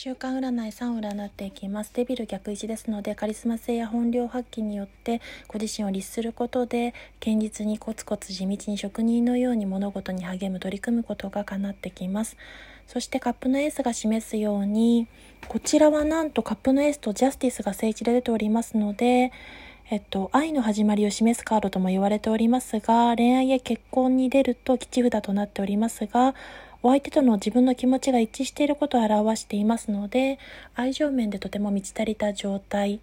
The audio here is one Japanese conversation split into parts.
週間占い3占っていきます。デビル逆位置ですので、カリスマ性や本領発揮によってご自身を律することで、堅実にコツコツ地道に職人のように物事に励む、取り組むことが叶ってきます。そしてカップのエースが示すように、こちらはなんとカップのエースとジャスティスが正位置で出ておりますので、えっと、愛の始まりを示すカードとも言われておりますが、恋愛や結婚に出ると吉札となっておりますが、お相手との自分の気持ちが一致していることを表していますので、愛情面でとても満ち足りた状態、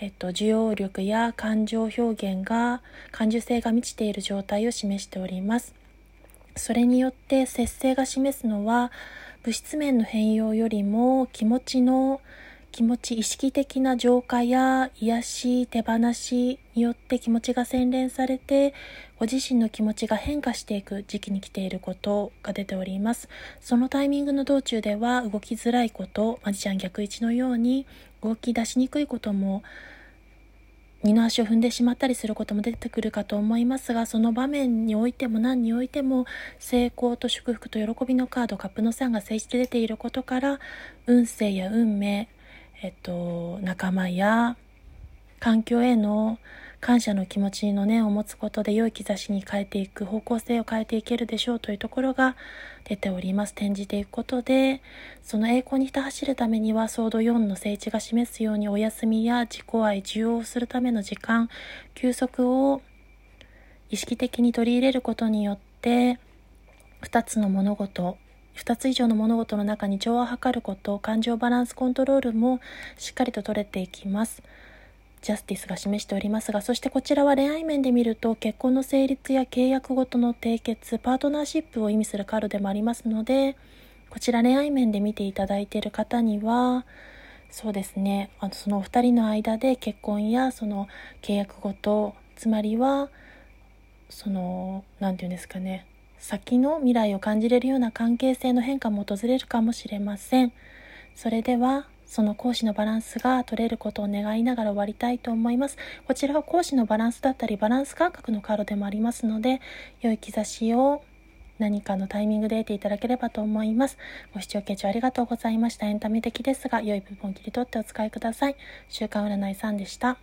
えっと、需要力や感情表現が、感受性が満ちている状態を示しております。それによって節制が示すのは、物質面の変容よりも気持ちの気持ち意識的な浄化や癒し手放しによって気持ちが洗練されてご自身の気持ちが変化していく時期に来ていることが出ております。そのタイミングの道中では動きづらいことマジシャン逆位置のように動き出しにくいことも二の足を踏んでしまったりすることも出てくるかと思いますがその場面においても何においても成功と祝福と喜びのカードカップの3が正して出ていることから運勢や運命えっと、仲間や環境への感謝の気持ちの念を持つことで良い兆しに変えていく方向性を変えていけるでしょうというところが出ております。転じていくことでその栄光にひた走るためにはソード4の聖地が示すようにお休みや自己愛需要をするための時間休息を意識的に取り入れることによって2つの物事2つ以上の物事の中に調和を図ること、感情バランスコントロールもしっかりと取れていきます。ジャスティスが示しておりますが、そしてこちらは恋愛面で見ると、結婚の成立や契約ごとの締結、パートナーシップを意味するカードでもありますので、こちら恋愛面で見ていただいている方には、そうですね、あのそのお二人の間で結婚やその契約ごと、つまりは、その、何て言うんですかね、先の未来を感じれるような関係性の変化も訪れるかもしれません。それでは、その講師のバランスが取れることを願いながら終わりたいと思います。こちらは講師のバランスだったり、バランス感覚のカードでもありますので、良い兆しを何かのタイミングで得ていただければと思います。ご視聴傾聴ありがとうございました。エンタメ的ですが、良い部分を切り取ってお使いください。週刊占いさんでした。